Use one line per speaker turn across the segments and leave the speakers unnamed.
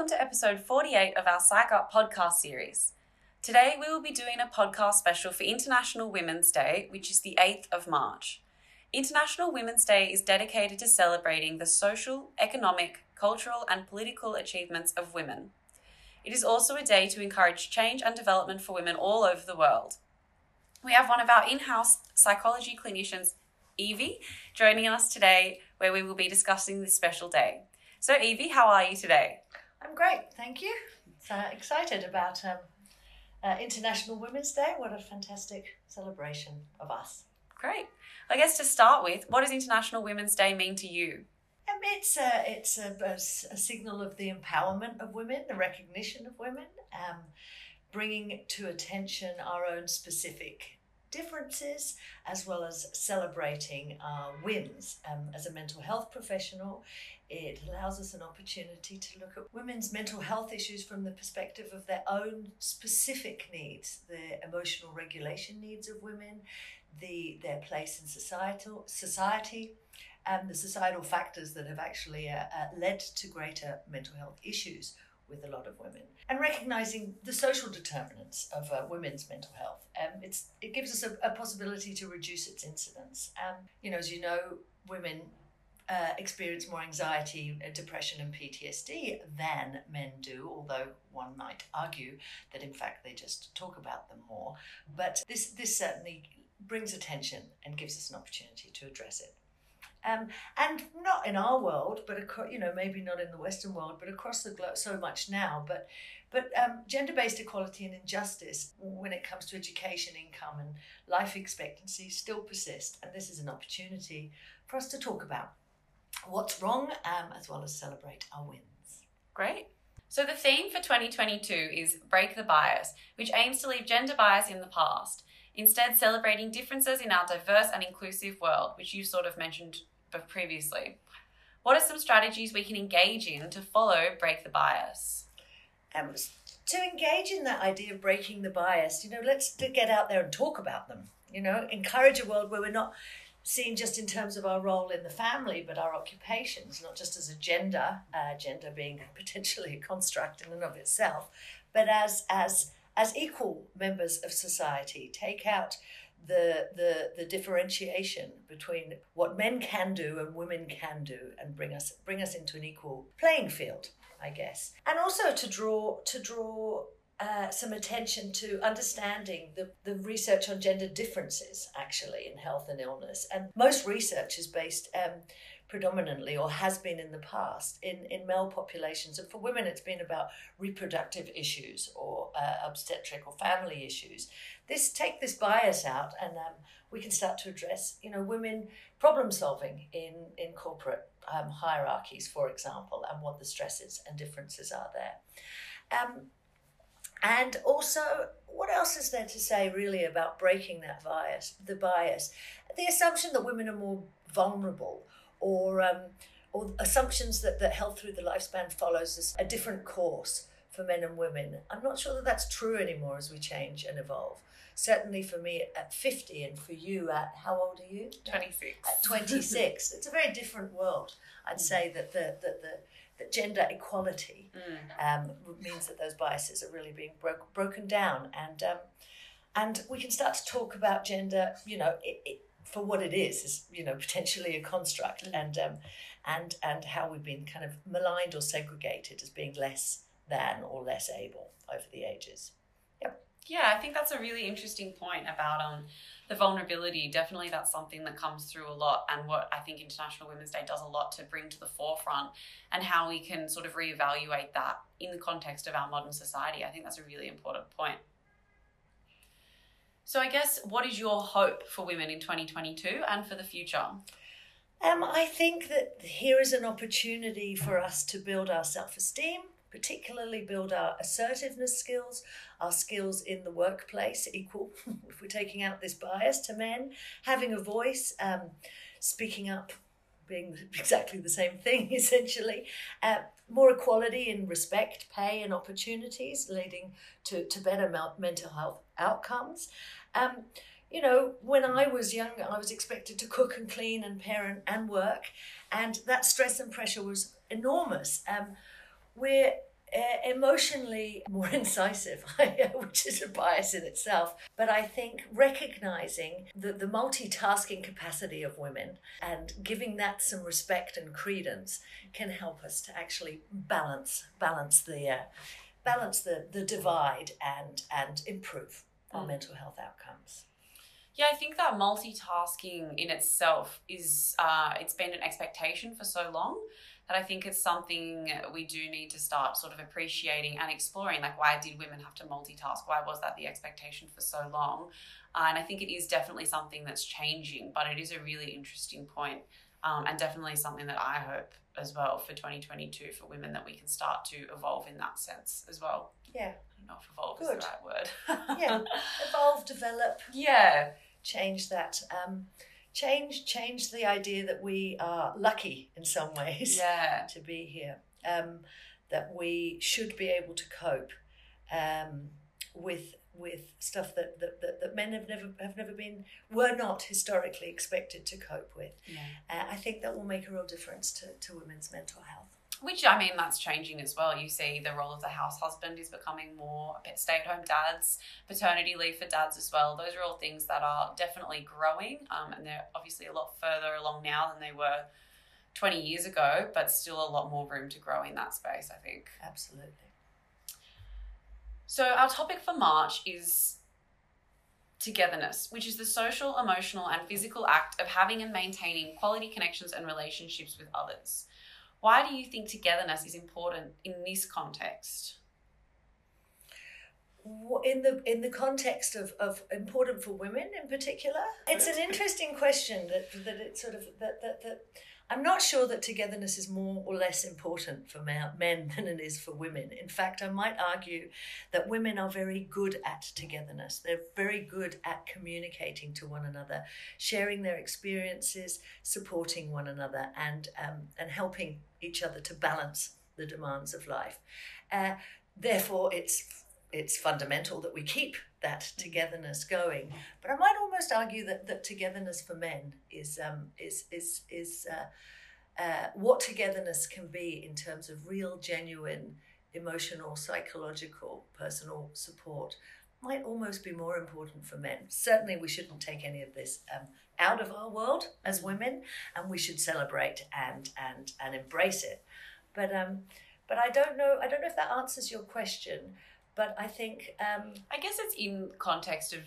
Welcome to episode 48 of our Psych Up podcast series. Today we will be doing a podcast special for International Women's Day, which is the 8th of March. International Women's Day is dedicated to celebrating the social, economic, cultural, and political achievements of women. It is also a day to encourage change and development for women all over the world. We have one of our in house psychology clinicians, Evie, joining us today, where we will be discussing this special day. So, Evie, how are you today?
I'm great, thank you. So excited about um, uh, International Women's Day. What a fantastic celebration of us.
Great. I guess to start with, what does International Women's Day mean to you?
Um, it's a, it's a, a, a signal of the empowerment of women, the recognition of women, um, bringing to attention our own specific differences as well as celebrating our wins. Um, as a mental health professional, it allows us an opportunity to look at women's mental health issues from the perspective of their own specific needs, the emotional regulation needs of women, the their place in societal society, and the societal factors that have actually uh, uh, led to greater mental health issues with a lot of women and recognizing the social determinants of uh, women's mental health. Um, it's, it gives us a, a possibility to reduce its incidence. Um, you know, as you know, women uh, experience more anxiety, uh, depression, and PTSD than men do, although one might argue that in fact they just talk about them more. But this, this certainly brings attention and gives us an opportunity to address it. Um, and not in our world, but you know maybe not in the Western world, but across the globe so much now. But but um, gender-based equality and injustice when it comes to education, income, and life expectancy still persist, and this is an opportunity for us to talk about what's wrong um, as well as celebrate our wins.
Great. So the theme for 2022 is Break the Bias, which aims to leave gender bias in the past instead celebrating differences in our diverse and inclusive world, which you sort of mentioned previously. What are some strategies we can engage in to follow Break the Bias?
Um, to engage in that idea of breaking the bias, you know, let's get out there and talk about them. You know, encourage a world where we're not seen just in terms of our role in the family, but our occupations, not just as a gender, uh, gender being potentially a construct in and of itself, but as as as equal members of society. Take out the, the, the differentiation between what men can do and women can do and bring us, bring us into an equal playing field, I guess. And also to draw, to draw uh, some attention to understanding the, the research on gender differences actually in health and illness. And most research is based um, predominantly or has been in the past in, in male populations. And for women, it's been about reproductive issues or uh, obstetric or family issues. This take this bias out, and um, we can start to address, you know, women problem solving in in corporate um, hierarchies, for example, and what the stresses and differences are there. Um, and also, what else is there to say really about breaking that bias? The bias, the assumption that women are more vulnerable or um, or assumptions that, that health through the lifespan follows a different course for men and women. I'm not sure that that's true anymore as we change and evolve. Certainly for me at 50 and for you at how old are you?
26.
At 26. it's a very different world. I'd mm. say that the, that the that gender equality mm. um, means that those biases are really being bro- broken down and um, and we can start to talk about gender you know it, it, for what it is is you know potentially a construct mm. and um, and and how we've been kind of maligned or segregated as being less than or less able over the ages. Yep.
Yeah, I think that's a really interesting point about um the vulnerability. Definitely, that's something that comes through a lot, and what I think International Women's Day does a lot to bring to the forefront, and how we can sort of reevaluate that in the context of our modern society. I think that's a really important point. So, I guess, what is your hope for women in 2022 and for the future?
Um, I think that here is an opportunity for us to build our self esteem, particularly build our assertiveness skills, our skills in the workplace, equal, if we're taking out this bias to men, having a voice, um, speaking up, being exactly the same thing essentially. Uh, more equality in respect, pay, and opportunities, leading to, to better mental health outcomes. Um, you know, when I was young, I was expected to cook and clean and parent and work, and that stress and pressure was enormous. Um, we're uh, emotionally more incisive, which is a bias in itself. But I think recognizing the, the multitasking capacity of women and giving that some respect and credence can help us to actually balance balance the uh, balance the, the divide and and improve our mm. mental health outcomes.
Yeah, I think that multitasking in itself is uh, it's been an expectation for so long that I think it's something we do need to start sort of appreciating and exploring. Like, why did women have to multitask? Why was that the expectation for so long? Uh, and I think it is definitely something that's changing, but it is a really interesting point, um, and definitely something that I hope as well for 2022 for women that we can start to evolve in that sense as well.
Yeah.
I don't know if evolve Good. is the right word.
yeah. Evolve, develop.
Yeah.
Change that. Um, change change the idea that we are lucky in some ways
yeah.
to be here. Um, that we should be able to cope um, with with stuff that, that, that, that, men have never have never been were not historically expected to cope with.
Yeah.
Uh, I think that will make a real difference to, to women's mental health.
Which I mean, that's changing as well. You see, the role of the house husband is becoming more stay-at-home dads, paternity leave for dads as well. Those are all things that are definitely growing, um, and they're obviously a lot further along now than they were 20 years ago, but still a lot more room to grow in that space. I think
absolutely.
So our topic for March is togetherness, which is the social, emotional, and physical act of having and maintaining quality connections and relationships with others. Why do you think togetherness is important in this context?
in the in the context of, of important for women in particular it's an interesting question that that it sort of that that, that I'm not sure that togetherness is more or less important for men than it is for women. In fact, I might argue that women are very good at togetherness. They're very good at communicating to one another, sharing their experiences, supporting one another, and um, and helping each other to balance the demands of life. Uh, therefore, it's it's fundamental that we keep that togetherness going. But I might almost argue that, that togetherness for men is um, is is is uh, uh, what togetherness can be in terms of real, genuine, emotional, psychological, personal support might almost be more important for men. Certainly, we shouldn't take any of this um, out of our world as women, and we should celebrate and and and embrace it. But um, but I don't know. I don't know if that answers your question. But I think. Um,
I guess it's in context of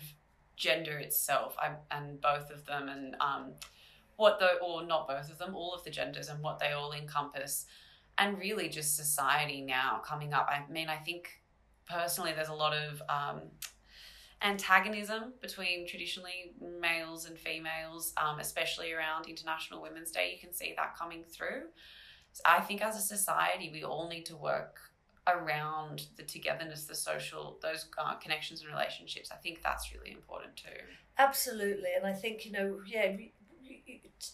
gender itself I, and both of them and um, what the, or not both of them, all of the genders and what they all encompass. And really just society now coming up. I mean, I think personally there's a lot of um, antagonism between traditionally males and females, um, especially around International Women's Day. You can see that coming through. So I think as a society, we all need to work around the togetherness, the social, those uh, connections and relationships. I think that's really important too.
Absolutely, and I think you know, yeah,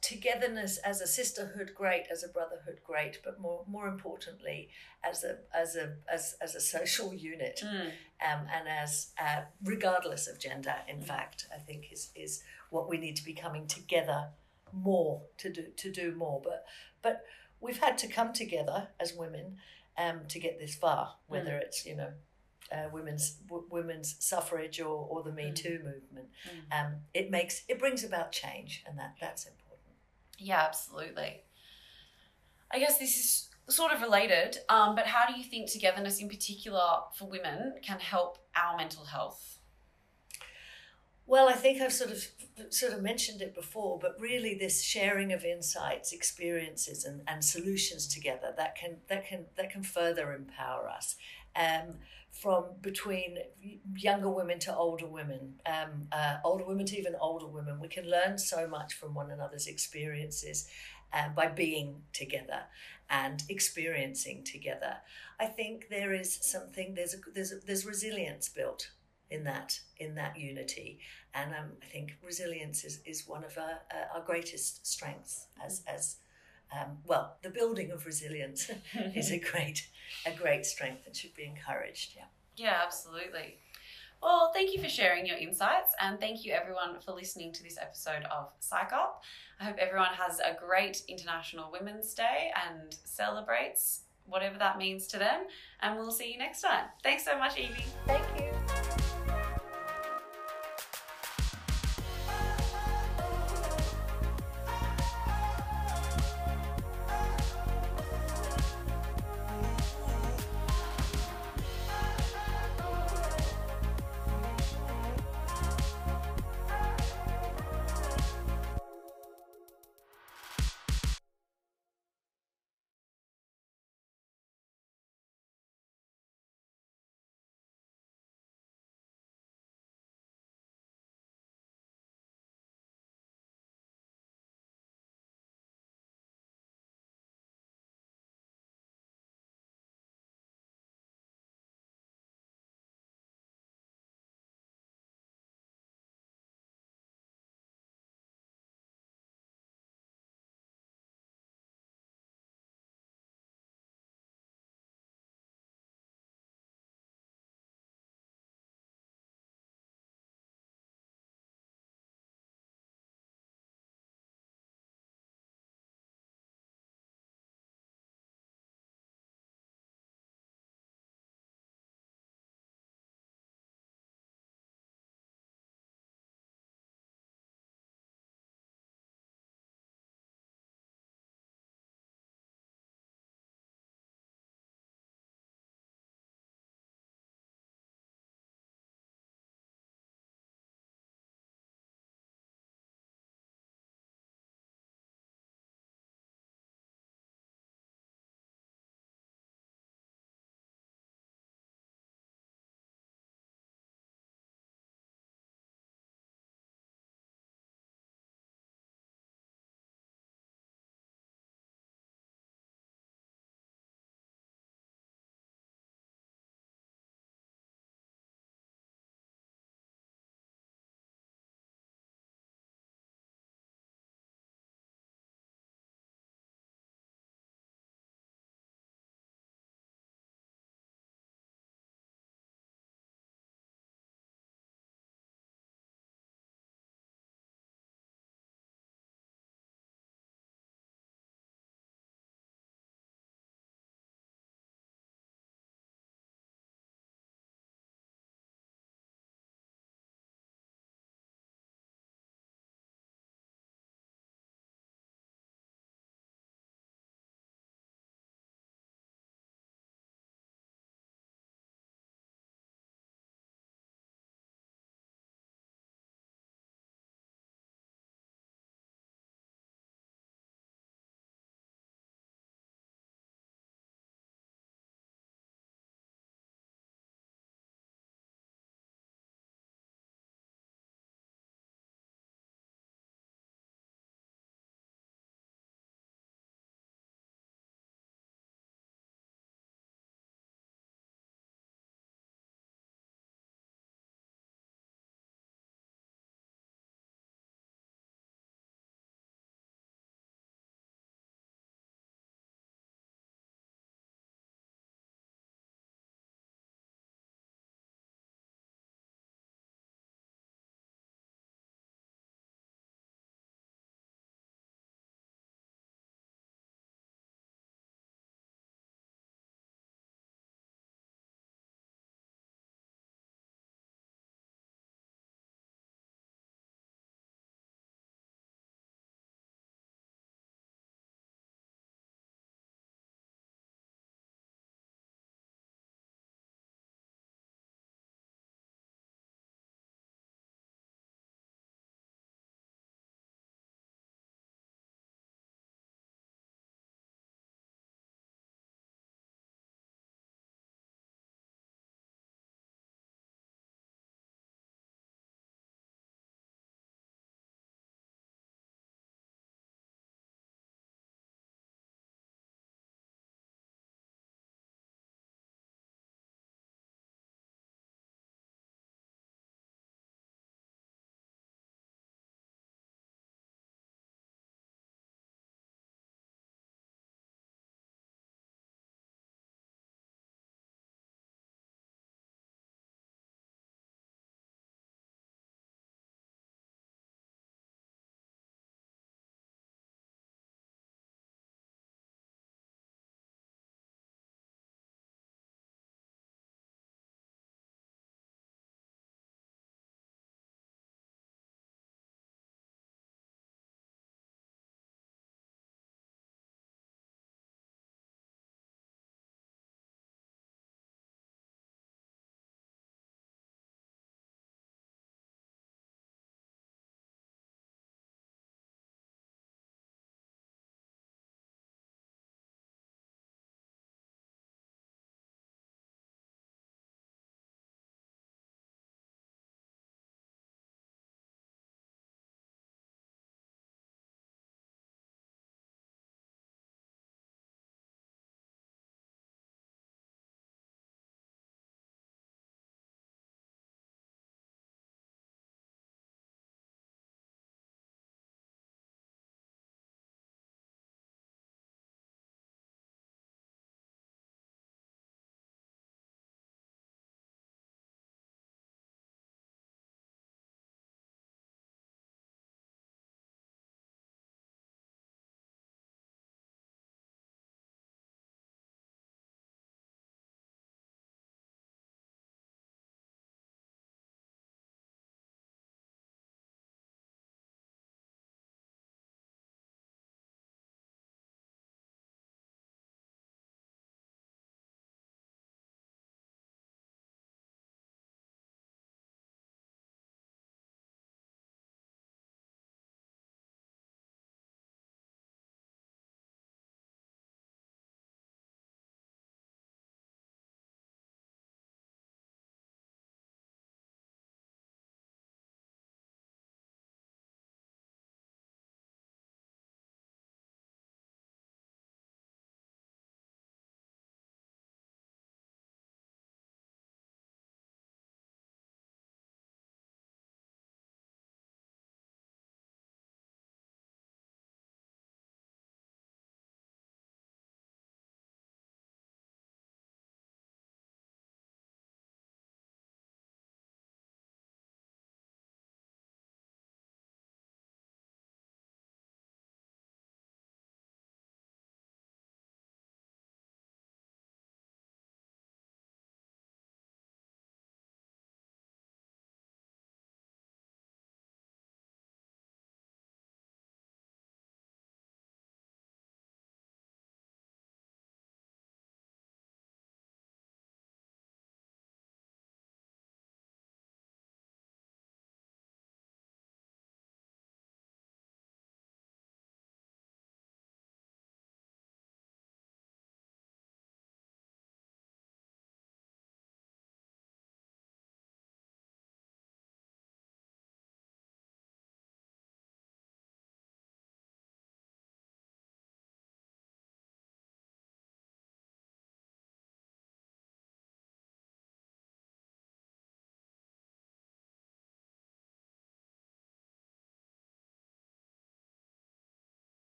togetherness as a sisterhood, great, as a brotherhood, great, but more more importantly, as a as a as, as a social unit, mm. um, and as uh, regardless of gender. In mm. fact, I think is is what we need to be coming together more to do to do more. But but we've had to come together as women um, to get this far, whether mm. it's you know uh, women's w- women's suffrage or, or the Me mm. Too movement. Mm. Um, it makes it brings about change, and that that's important.
Yeah, absolutely. I guess this is sort of related, um, but how do you think togetherness, in particular for women, can help our mental health?
Well, I think I've sort of sort of mentioned it before, but really this sharing of insights, experiences, and, and solutions together that can that can that can further empower us. Um, from between younger women to older women, um, uh, older women to even older women, we can learn so much from one another's experiences uh, by being together and experiencing together. I think there is something there's a, there's a, there's resilience built in that in that unity. And um, I think resilience is, is one of our, uh, our greatest strengths as as um, well. The building of resilience is a great a great strength and should be encouraged. Yeah.
Yeah, absolutely. Well, thank you for sharing your insights, and thank you everyone for listening to this episode of Psych Up. I hope everyone has a great International Women's Day and celebrates whatever that means to them. And we'll see you next time. Thanks so much, Evie.
Thank you.